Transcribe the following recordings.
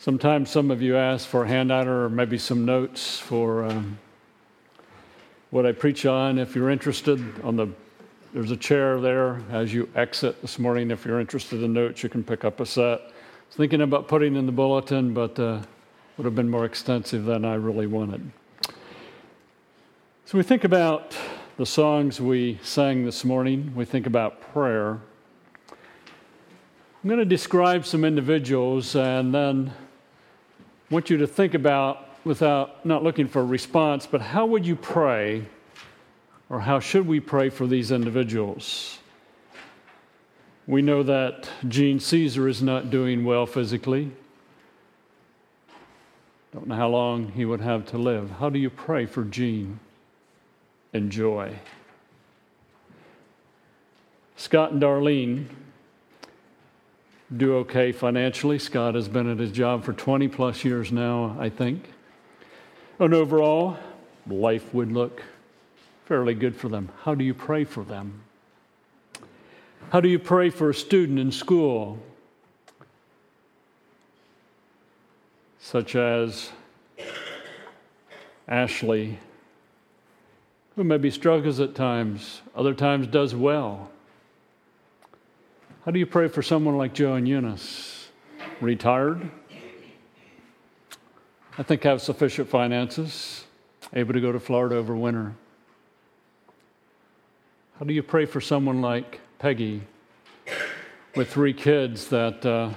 Sometimes some of you ask for a handout or maybe some notes for um, what I preach on. If you're interested, on the there's a chair there as you exit this morning. If you're interested in notes, you can pick up a set. I was thinking about putting in the bulletin, but uh, would have been more extensive than I really wanted. So we think about the songs we sang this morning. We think about prayer. I'm going to describe some individuals and then want you to think about, without not looking for a response, but how would you pray or how should we pray for these individuals? We know that Gene Caesar is not doing well physically. Don't know how long he would have to live. How do you pray for Gene and Joy? Scott and Darlene do okay financially. Scott has been at his job for 20 plus years now, I think. And overall, life would look fairly good for them. How do you pray for them? How do you pray for a student in school, such as Ashley, who maybe struggles at times, other times does well? How do you pray for someone like Joe and Eunice? Retired? I think have sufficient finances, able to go to Florida over winter. How do you pray for someone like Peggy with three kids that uh,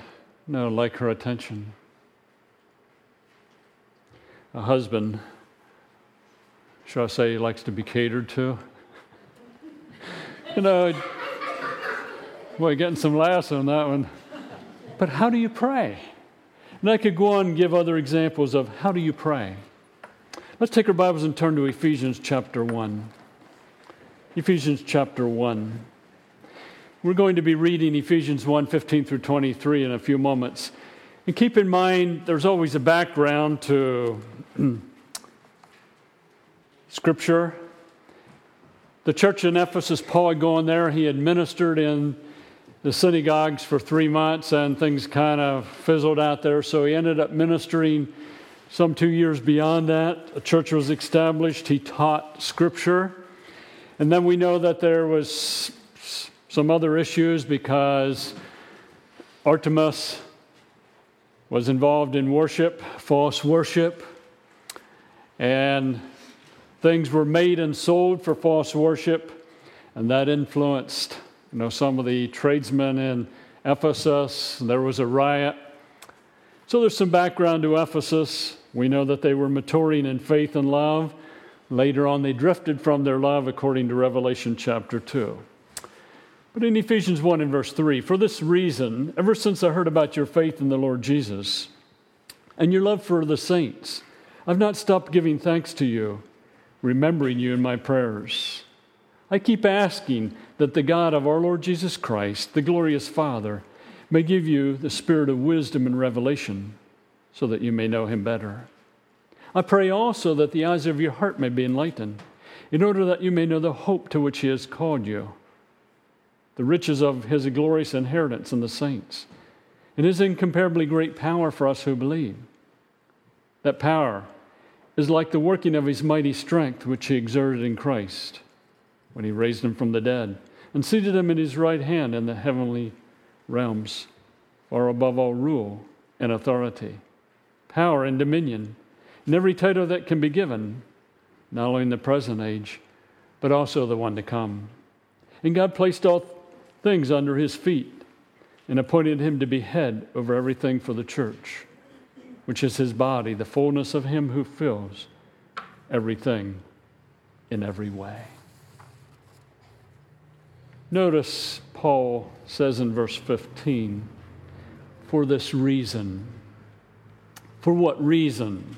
no, like her attention? A husband, shall I say, he likes to be catered to? you know, Boy, getting some laughs on that one. But how do you pray? And I could go on and give other examples of how do you pray. Let's take our Bibles and turn to Ephesians chapter 1. Ephesians chapter 1. We're going to be reading Ephesians 1 15 through 23 in a few moments. And keep in mind, there's always a background to Scripture. The church in Ephesus, Paul had gone there. He had ministered in the synagogues for three months and things kind of fizzled out there. So he ended up ministering some two years beyond that. A church was established. He taught scripture. And then we know that there was some other issues because Artemis was involved in worship, false worship, and things were made and sold for false worship, and that influenced you know, some of the tradesmen in Ephesus, there was a riot. So there's some background to Ephesus. We know that they were maturing in faith and love. Later on, they drifted from their love according to Revelation chapter 2. But in Ephesians 1 and verse 3, for this reason, ever since I heard about your faith in the Lord Jesus and your love for the saints, I've not stopped giving thanks to you, remembering you in my prayers. I keep asking that the God of our Lord Jesus Christ, the glorious Father, may give you the spirit of wisdom and revelation so that you may know him better. I pray also that the eyes of your heart may be enlightened, in order that you may know the hope to which he has called you, the riches of his glorious inheritance in the saints, and his incomparably great power for us who believe. That power is like the working of his mighty strength which he exerted in Christ when he raised him from the dead and seated him in his right hand in the heavenly realms, far above all rule and authority, power and dominion, and every title that can be given, not only in the present age, but also the one to come. And God placed all things under his feet and appointed him to be head over everything for the church, which is his body, the fullness of him who fills everything in every way. Notice Paul says in verse 15, for this reason. For what reason?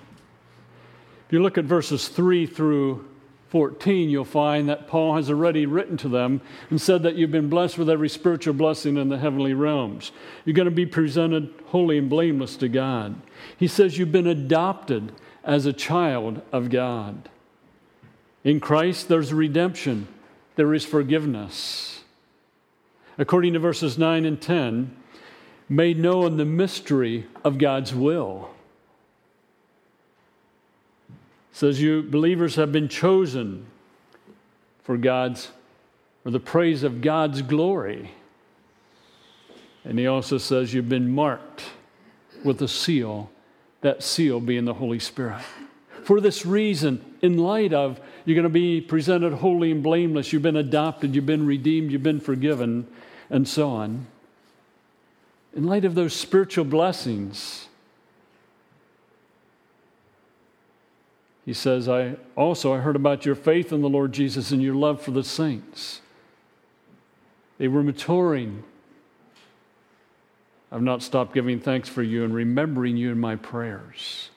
If you look at verses 3 through 14, you'll find that Paul has already written to them and said that you've been blessed with every spiritual blessing in the heavenly realms. You're going to be presented holy and blameless to God. He says you've been adopted as a child of God. In Christ, there's redemption, there is forgiveness according to verses 9 and 10, made known the mystery of God's will. It says you believers have been chosen for God's or the praise of God's glory. And he also says you've been marked with a seal, that seal being the Holy Spirit. For this reason, in light of you're going to be presented holy and blameless, you've been adopted, you've been redeemed, you've been forgiven, and so on. In light of those spiritual blessings, he says, I also I heard about your faith in the Lord Jesus and your love for the saints. They were maturing. I've not stopped giving thanks for you and remembering you in my prayers.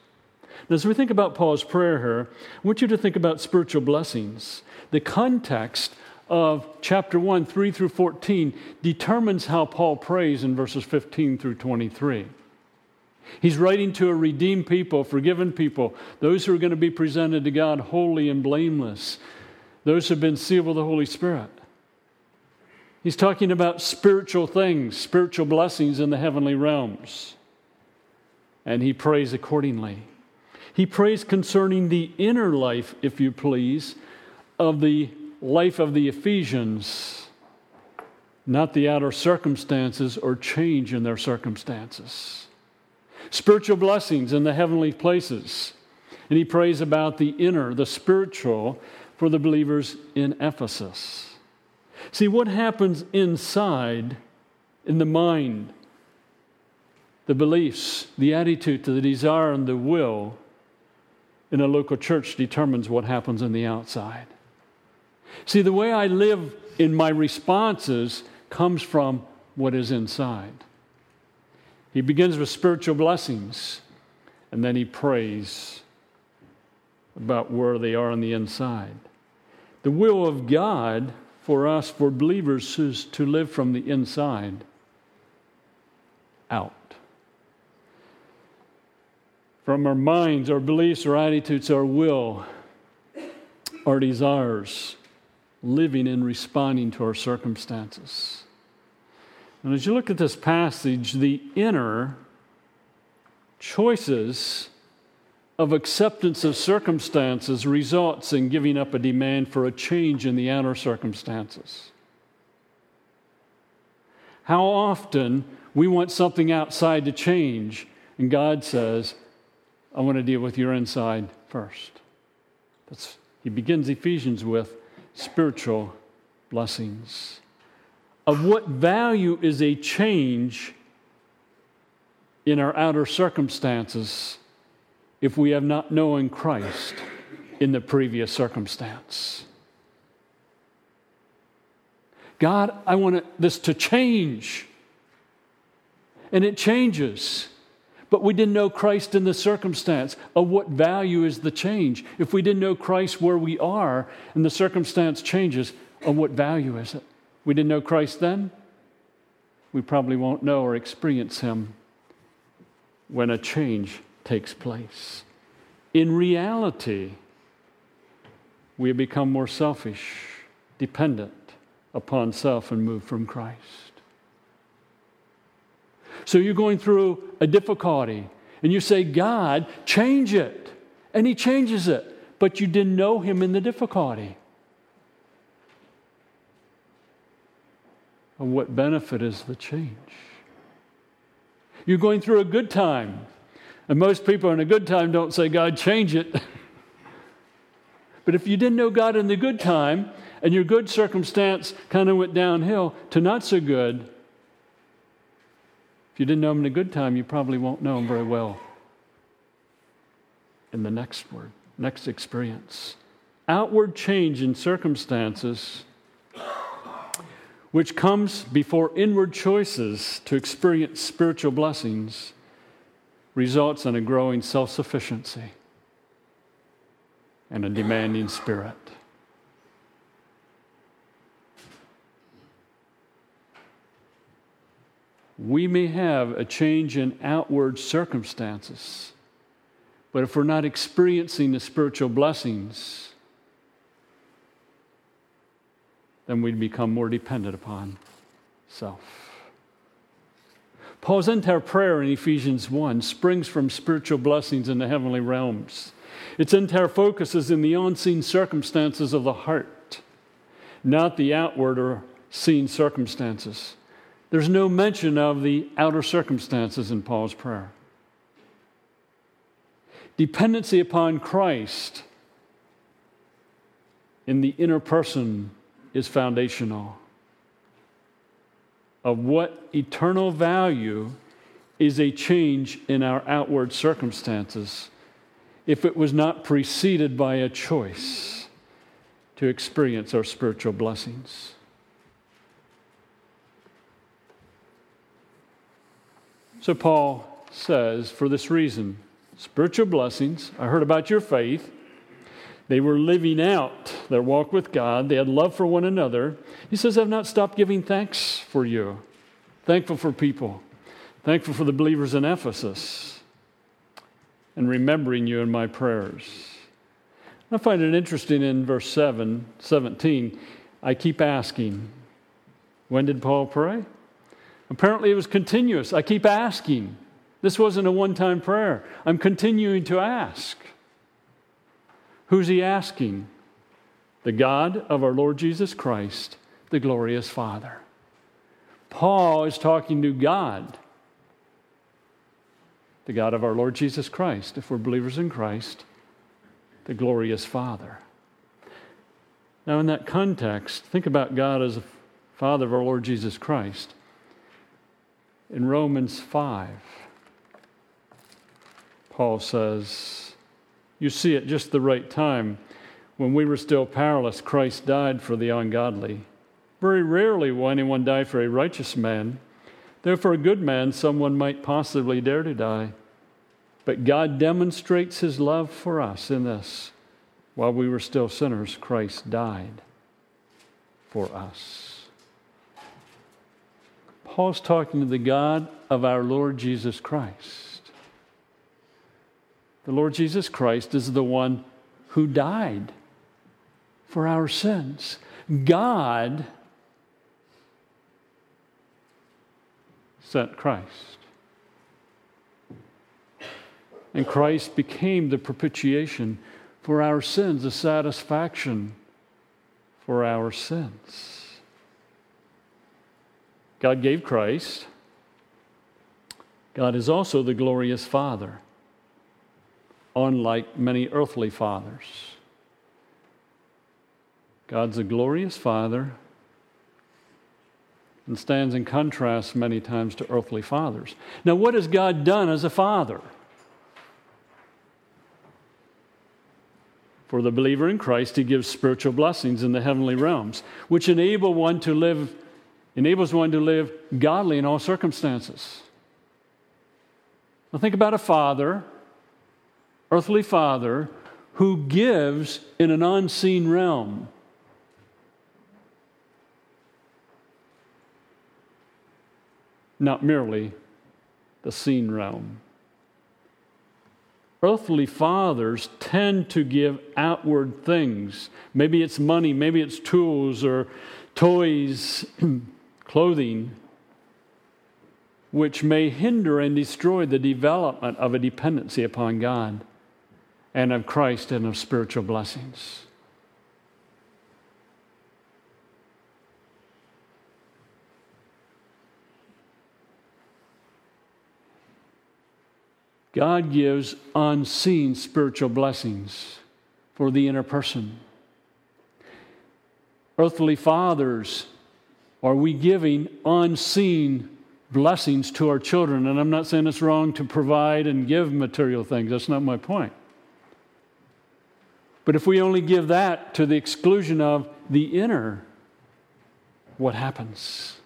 As we think about Paul's prayer here, I want you to think about spiritual blessings. The context of chapter 1, 3 through 14, determines how Paul prays in verses 15 through 23. He's writing to a redeemed people, forgiven people, those who are going to be presented to God holy and blameless, those who have been sealed with the Holy Spirit. He's talking about spiritual things, spiritual blessings in the heavenly realms. And he prays accordingly. He prays concerning the inner life, if you please, of the life of the Ephesians, not the outer circumstances or change in their circumstances. Spiritual blessings in the heavenly places. And he prays about the inner, the spiritual, for the believers in Ephesus. See, what happens inside in the mind, the beliefs, the attitude, the desire, and the will in a local church determines what happens in the outside. See, the way I live in my responses comes from what is inside. He begins with spiritual blessings, and then he prays about where they are on the inside. The will of God for us, for believers, is to live from the inside out. From our minds, our beliefs, our attitudes, our will, our desires living and responding to our circumstances. And as you look at this passage, the inner choices of acceptance of circumstances results in giving up a demand for a change in the outer circumstances. How often we want something outside to change, and God says, I want to deal with your inside first. That's, he begins Ephesians with spiritual blessings. Of what value is a change in our outer circumstances if we have not known Christ in the previous circumstance? God, I want this to change. And it changes. But we didn't know Christ in the circumstance. Of what value is the change? If we didn't know Christ where we are and the circumstance changes, of what value is it? We didn't know Christ then? We probably won't know or experience Him when a change takes place. In reality, we have become more selfish, dependent upon self, and move from Christ. So you're going through a difficulty and you say, God, change it. And He changes it. But you didn't know Him in the difficulty. And what benefit is the change? You're going through a good time. And most people in a good time don't say, God, change it. but if you didn't know God in the good time and your good circumstance kind of went downhill to not so good, if you didn't know him in a good time, you probably won't know him very well in the next word, next experience. Outward change in circumstances, which comes before inward choices to experience spiritual blessings, results in a growing self sufficiency and a demanding spirit. We may have a change in outward circumstances, but if we're not experiencing the spiritual blessings, then we become more dependent upon self. Paul's entire prayer in Ephesians 1 springs from spiritual blessings in the heavenly realms. Its entire focus is in the unseen circumstances of the heart, not the outward or seen circumstances. There's no mention of the outer circumstances in Paul's prayer. Dependency upon Christ in the inner person is foundational. Of what eternal value is a change in our outward circumstances if it was not preceded by a choice to experience our spiritual blessings? So, Paul says, for this reason, spiritual blessings, I heard about your faith. They were living out their walk with God. They had love for one another. He says, I've not stopped giving thanks for you. Thankful for people. Thankful for the believers in Ephesus. And remembering you in my prayers. I find it interesting in verse 7, 17. I keep asking, when did Paul pray? Apparently, it was continuous. I keep asking. This wasn't a one time prayer. I'm continuing to ask. Who's he asking? The God of our Lord Jesus Christ, the glorious Father. Paul is talking to God, the God of our Lord Jesus Christ, if we're believers in Christ, the glorious Father. Now, in that context, think about God as a Father of our Lord Jesus Christ in Romans 5, Paul says, You see, at just the right time, when we were still powerless, Christ died for the ungodly. Very rarely will anyone die for a righteous man. For a good man, someone might possibly dare to die. But God demonstrates his love for us in this. While we were still sinners, Christ died for us. Paul's talking to the God of our Lord Jesus Christ. The Lord Jesus Christ is the one who died for our sins. God sent Christ. And Christ became the propitiation for our sins, the satisfaction for our sins. God gave Christ. God is also the glorious Father, unlike many earthly fathers. God's a glorious Father and stands in contrast many times to earthly fathers. Now, what has God done as a father? For the believer in Christ, he gives spiritual blessings in the heavenly realms, which enable one to live enables one to live godly in all circumstances. Now, think about a father, earthly father, who gives in an unseen realm. Not merely the seen realm. Earthly fathers tend to give outward things. Maybe it's money, maybe it's tools or toys. clothing, which may hinder and destroy the development of a dependency upon God and of Christ and of spiritual blessings. God gives unseen spiritual blessings for the inner person. Earthly fathers are we giving unseen blessings to our children? And I'm not saying it's wrong to provide and give material things, that's not my point. But if we only give that to the exclusion of the inner, what happens?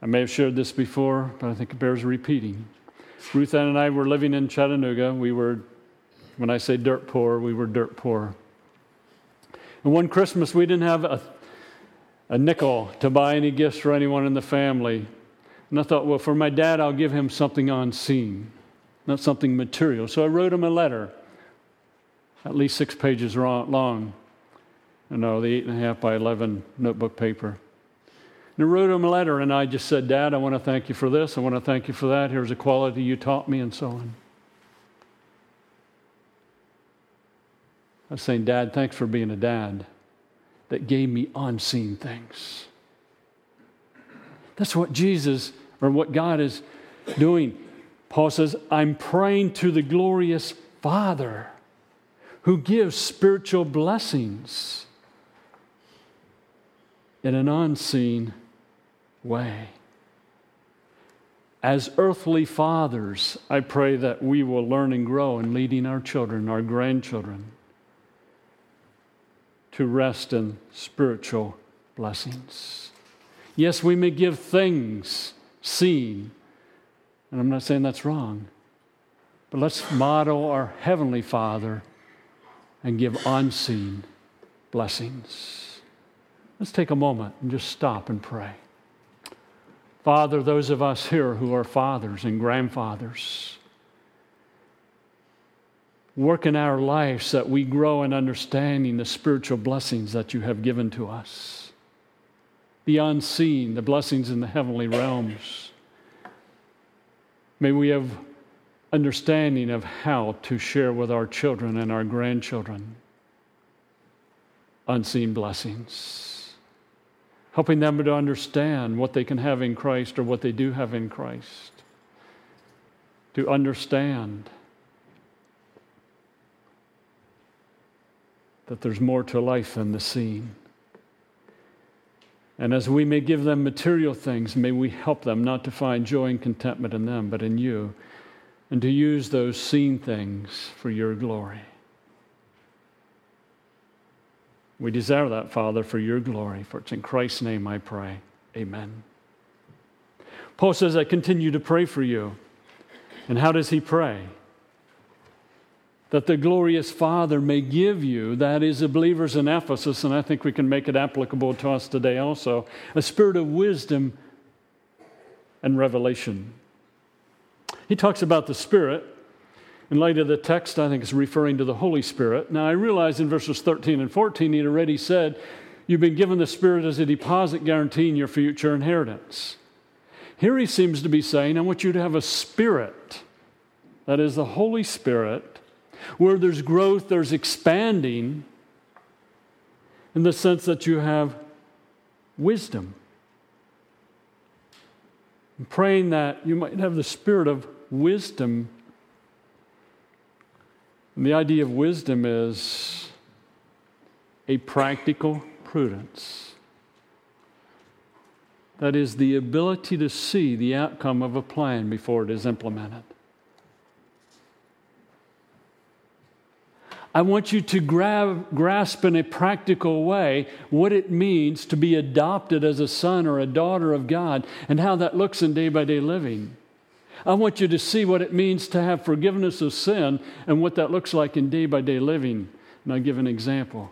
I may have shared this before, but I think it bears repeating. Ruth Ann and I were living in Chattanooga. We were, when I say dirt poor, we were dirt poor. And one Christmas, we didn't have a, a nickel to buy any gifts for anyone in the family. And I thought, well, for my dad, I'll give him something unseen, not something material. So I wrote him a letter, at least six pages long. Know, the eight and a half by 11 notebook paper. And I wrote him a letter, and I just said, Dad, I want to thank you for this. I want to thank you for that. Here's a quality you taught me, and so on. I was saying, Dad, thanks for being a dad that gave me unseen things. That's what Jesus or what God is doing. Paul says, I'm praying to the glorious Father who gives spiritual blessings in an unseen way. As earthly fathers, I pray that we will learn and grow in leading our children, our grandchildren, to rest in spiritual blessings. Yes, we may give things seen, and I'm not saying that's wrong, but let's model our Heavenly Father and give unseen blessings. Let's take a moment and just stop and pray. Father, those of us here who are fathers and grandfathers, work in our lives that we grow in understanding the spiritual blessings that you have given to us. The unseen, the blessings in the heavenly realms. May we have understanding of how to share with our children and our grandchildren unseen blessings, helping them to understand what they can have in Christ or what they do have in Christ, to understand that there's more to life than the seen. And as we may give them material things, may we help them not to find joy and contentment in them, but in you and to use those seen things for your glory. We desire that, Father, for your glory. For it's in Christ's name I pray. Amen. Paul says, I continue to pray for you. And how does he pray? That the glorious Father may give you, that is, the believers in Ephesus, and I think we can make it applicable to us today also, a spirit of wisdom and revelation. He talks about the Spirit. In light of the text, I think it's referring to the Holy Spirit. Now, I realize in verses 13 and 14, he'd already said, You've been given the Spirit as a deposit guaranteeing your future inheritance. Here he seems to be saying, I want you to have a spirit, that is the Holy Spirit, where there's growth, there's expanding, in the sense that you have wisdom. I'm praying that you might have the spirit of wisdom. And the idea of wisdom is a practical prudence. That is the ability to see the outcome of a plan before it is implemented. I want you to grab, grasp in a practical way what it means to be adopted as a son or a daughter of God and how that looks in day by day living. I want you to see what it means to have forgiveness of sin and what that looks like in day by day living. And I'll give an example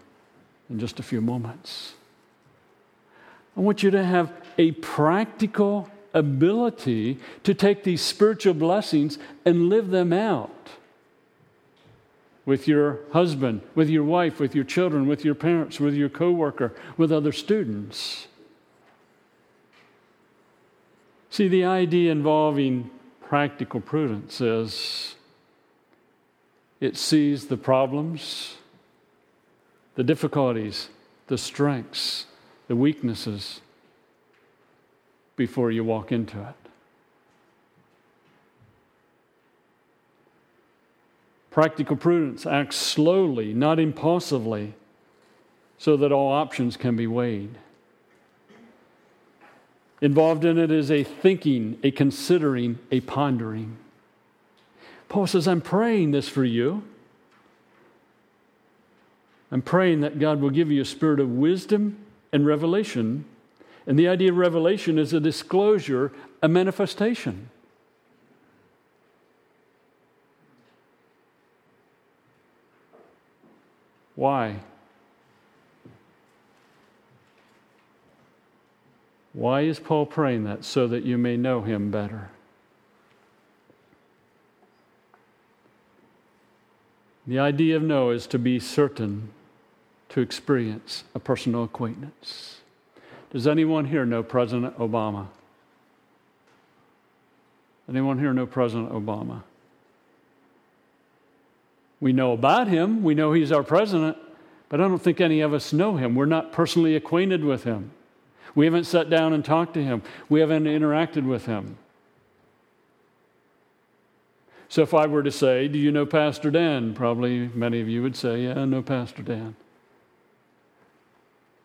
in just a few moments. I want you to have a practical ability to take these spiritual blessings and live them out with your husband, with your wife, with your children, with your parents, with your coworker, with other students. See, the idea involving practical prudence is it sees the problems, the difficulties, the strengths, the weaknesses before you walk into it. Practical prudence acts slowly, not impulsively, so that all options can be weighed. Involved in it is a thinking, a considering, a pondering. Paul says, I'm praying this for you. I'm praying that God will give you a spirit of wisdom and revelation. And the idea of revelation is a disclosure, a manifestation. Why? Why is Paul praying that? So that you may know him better. The idea of know is to be certain, to experience a personal acquaintance, Does anyone here know President Obama? Anyone here know President Obama? We know about him, we know he's our president, but I don't think any of us know him. We're not personally acquainted with him. We haven't sat down and talked to him, we haven't interacted with him. So if I were to say, Do you know Pastor Dan? Probably many of you would say, Yeah, I know Pastor Dan.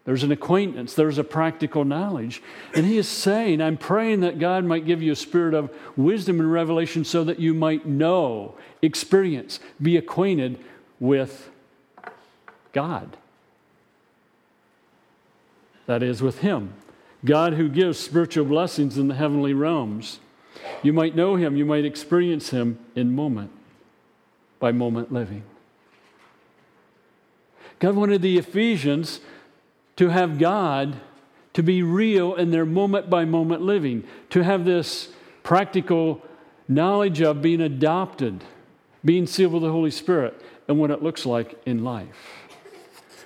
There's an acquaintance, there's a practical knowledge. And he is saying, I'm praying that God might give you a spirit of wisdom and revelation so that you might know, experience, be acquainted with God. That is, with Him. God who gives spiritual blessings in the heavenly realms. You might know Him, you might experience Him in moment by moment living. God wanted the Ephesians to have God to be real in their moment by moment living, to have this practical knowledge of being adopted, being sealed with the Holy Spirit, and what it looks like in life.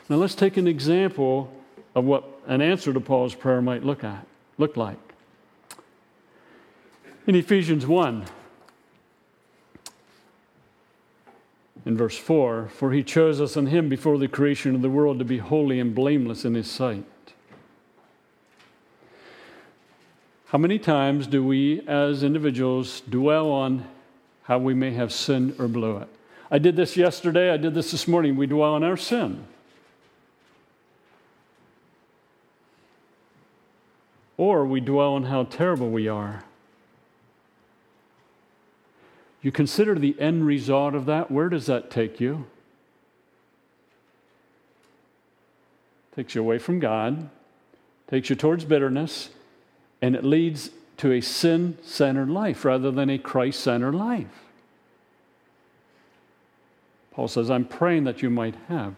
Now let's take an example of what an answer to Paul's prayer might look at, look like. In Ephesians 1, in verse 4 For he chose us in him before the creation of the world to be holy and blameless in his sight. How many times do we as individuals dwell on how we may have sinned or blew it? I did this yesterday, I did this this morning. We dwell on our sin. Or we dwell on how terrible we are. You consider the end result of that, where does that take you? Takes you away from God, takes you towards bitterness, and it leads to a sin centered life rather than a Christ centered life. Paul says, I'm praying that you might have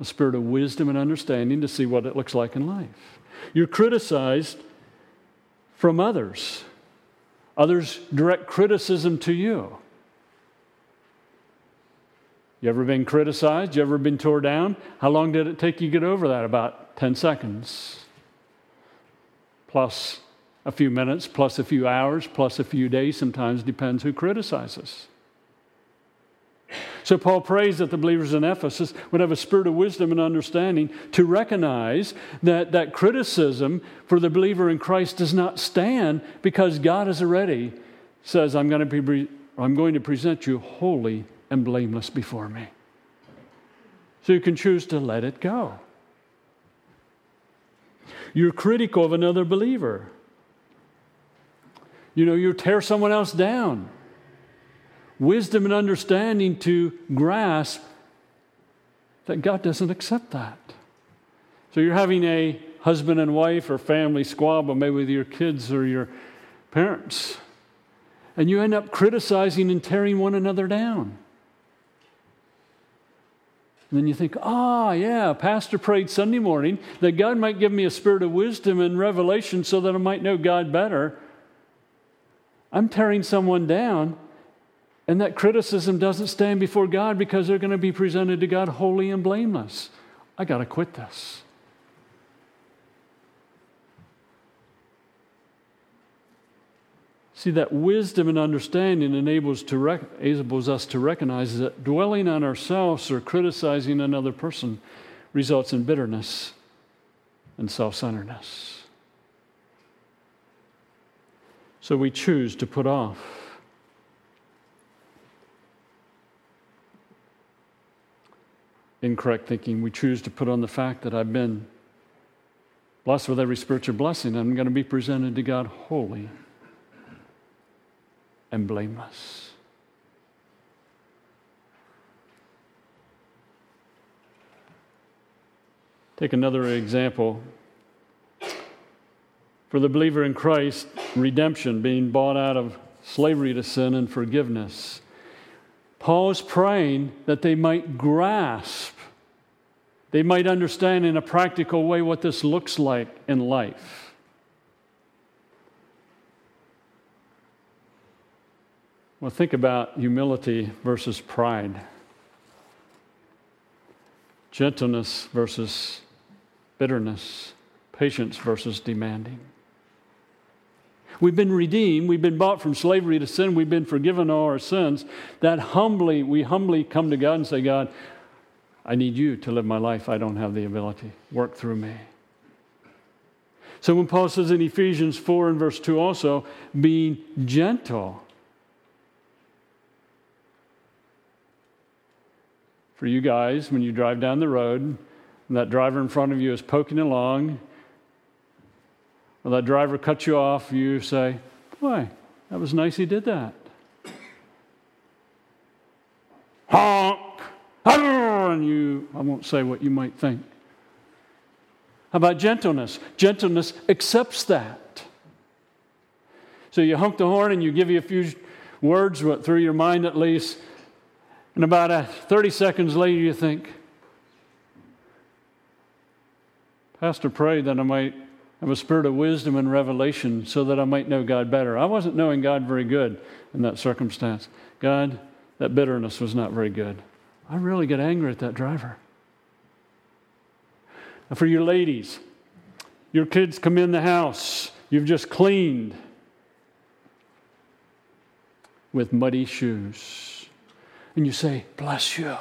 a spirit of wisdom and understanding to see what it looks like in life. You're criticized from others. Others direct criticism to you. You ever been criticized? You ever been tore down? How long did it take you to get over that? About 10 seconds. Plus a few minutes, plus a few hours, plus a few days, sometimes depends who criticizes. So Paul prays that the believers in Ephesus would have a spirit of wisdom and understanding to recognize that that criticism for the believer in Christ does not stand because God has already says, I'm going to, be, I'm going to present you holy and blameless before me. So you can choose to let it go. You're critical of another believer. You know, you tear someone else down wisdom and understanding to grasp that God doesn't accept that. So you're having a husband and wife or family squabble, maybe with your kids or your parents, and you end up criticizing and tearing one another down. And then you think, ah, oh, yeah, Pastor prayed Sunday morning that God might give me a spirit of wisdom and revelation so that I might know God better. I'm tearing someone down and that criticism doesn't stand before God because they're going to be presented to God holy and blameless. I got to quit this. See, that wisdom and understanding enables, rec- enables us to recognize that dwelling on ourselves or criticizing another person results in bitterness and self centeredness. So we choose to put off incorrect thinking, we choose to put on the fact that I've been blessed with every spiritual blessing. I'm going to be presented to God holy and blameless. Take another example. For the believer in Christ, redemption, being bought out of slavery to sin and forgiveness. Paul is praying that they might grasp they might understand in a practical way what this looks like in life. Well, think about humility versus pride, gentleness versus bitterness, patience versus demanding. We've been redeemed. We've been bought from slavery to sin. We've been forgiven all our sins. That humbly, we humbly come to God and say, God, I need you to live my life. I don't have the ability. Work through me. So when Paul says in Ephesians 4 and verse 2 also, being gentle. For you guys, when you drive down the road, and that driver in front of you is poking along, or that driver cuts you off, you say, Boy, that was nice he did that. Honk! And you, I won't say what you might think. How about gentleness? Gentleness accepts that. So you honk the horn and you give you a few words through your mind at least, and about a 30 seconds later you think, Pastor prayed that I might have a spirit of wisdom and revelation so that I might know God better. I wasn't knowing God very good in that circumstance. God, that bitterness was not very good. I really get angry at that driver. For your ladies, your kids come in the house, you've just cleaned with muddy shoes. And you say, Bless you.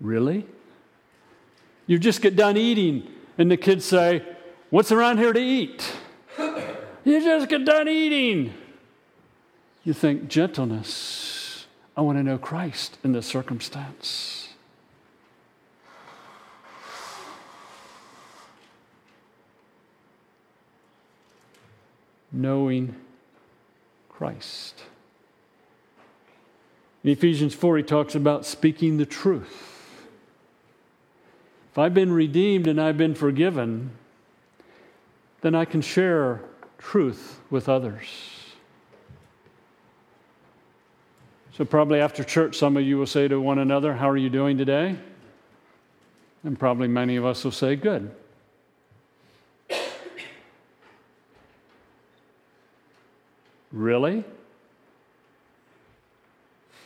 Really? You just get done eating, and the kids say, What's around here to eat? You just get done eating. You think, gentleness. I want to know Christ in this circumstance. Knowing Christ. In Ephesians 4, he talks about speaking the truth. If I've been redeemed and I've been forgiven, then I can share truth with others. So, probably after church, some of you will say to one another, How are you doing today? And probably many of us will say, Good. Really?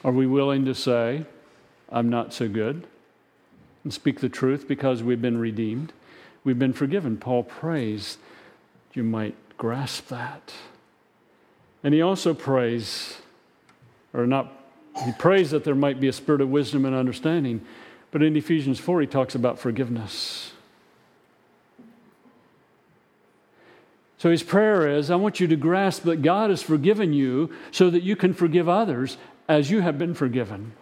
Are we willing to say, I'm not so good? and speak the truth because we've been redeemed. We've been forgiven. Paul prays you might grasp that. And he also prays, or not, he prays that there might be a spirit of wisdom and understanding. But in Ephesians 4, he talks about forgiveness. So his prayer is I want you to grasp that God has forgiven you so that you can forgive others as you have been forgiven.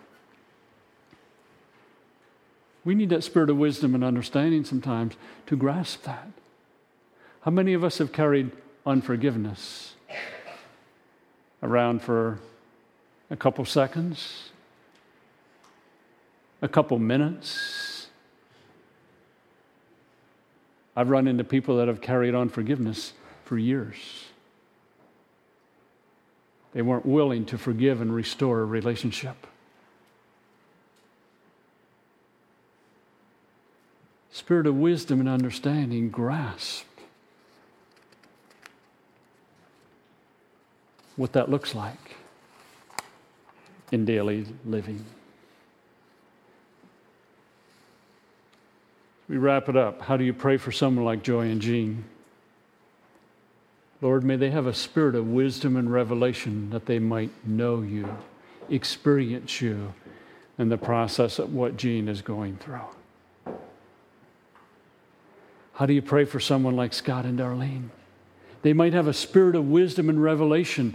We need that spirit of wisdom and understanding sometimes to grasp that. How many of us have carried unforgiveness around for a couple seconds, a couple minutes? I've run into people that have carried on unforgiveness for years. They weren't willing to forgive and restore a relationship. spirit of wisdom and understanding grasp what that looks like in daily living. We wrap it up. How do you pray for someone like Joy and Gene? Lord, may they have a spirit of wisdom and revelation that they might know you, experience you in the process of what Gene is going through. How do you pray for someone like Scott and Darlene? They might have a spirit of wisdom and revelation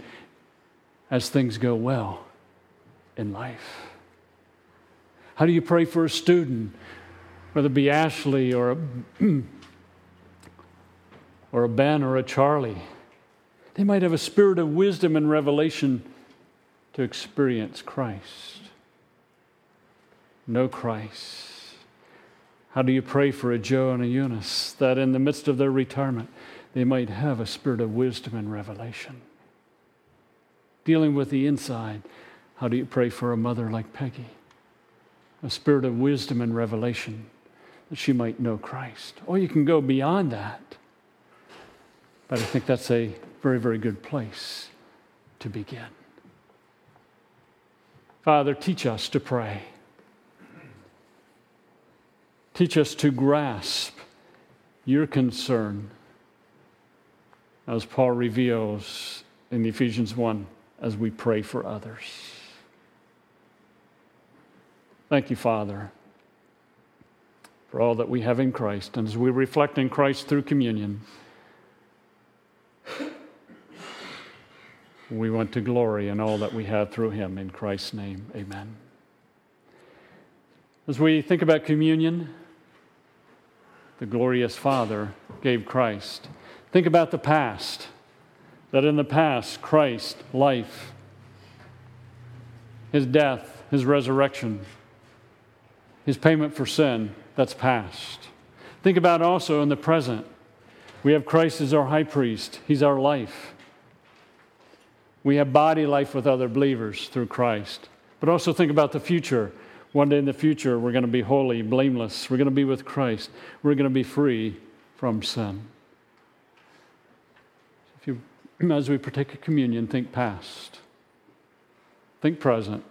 as things go well in life. How do you pray for a student, whether it be Ashley or a, or a Ben or a Charlie? They might have a spirit of wisdom and revelation to experience Christ. Know Christ. How do you pray for a Joe and a Eunice that in the midst of their retirement, they might have a spirit of wisdom and revelation? Dealing with the inside, how do you pray for a mother like Peggy? A spirit of wisdom and revelation that she might know Christ. Or you can go beyond that. But I think that's a very, very good place to begin. Father, teach us to pray. Teach us to grasp your concern, as Paul reveals in Ephesians 1 as we pray for others. Thank you, Father, for all that we have in Christ. And as we reflect in Christ through communion, we want to glory in all that we have through him. In Christ's name, amen. As we think about communion, the glorious Father gave Christ. Think about the past, that in the past, Christ, life, his death, his resurrection, his payment for sin, that's past. Think about also in the present. We have Christ as our high priest, he's our life. We have body life with other believers through Christ. But also think about the future. One day in the future, we're going to be holy, blameless. We're going to be with Christ. We're going to be free from sin. If you, as we partake of communion, think past, think present,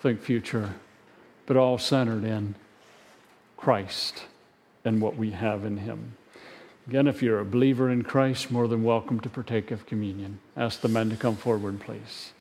think future, but all centered in Christ and what we have in Him. Again, if you're a believer in Christ, more than welcome to partake of communion. Ask the men to come forward, please.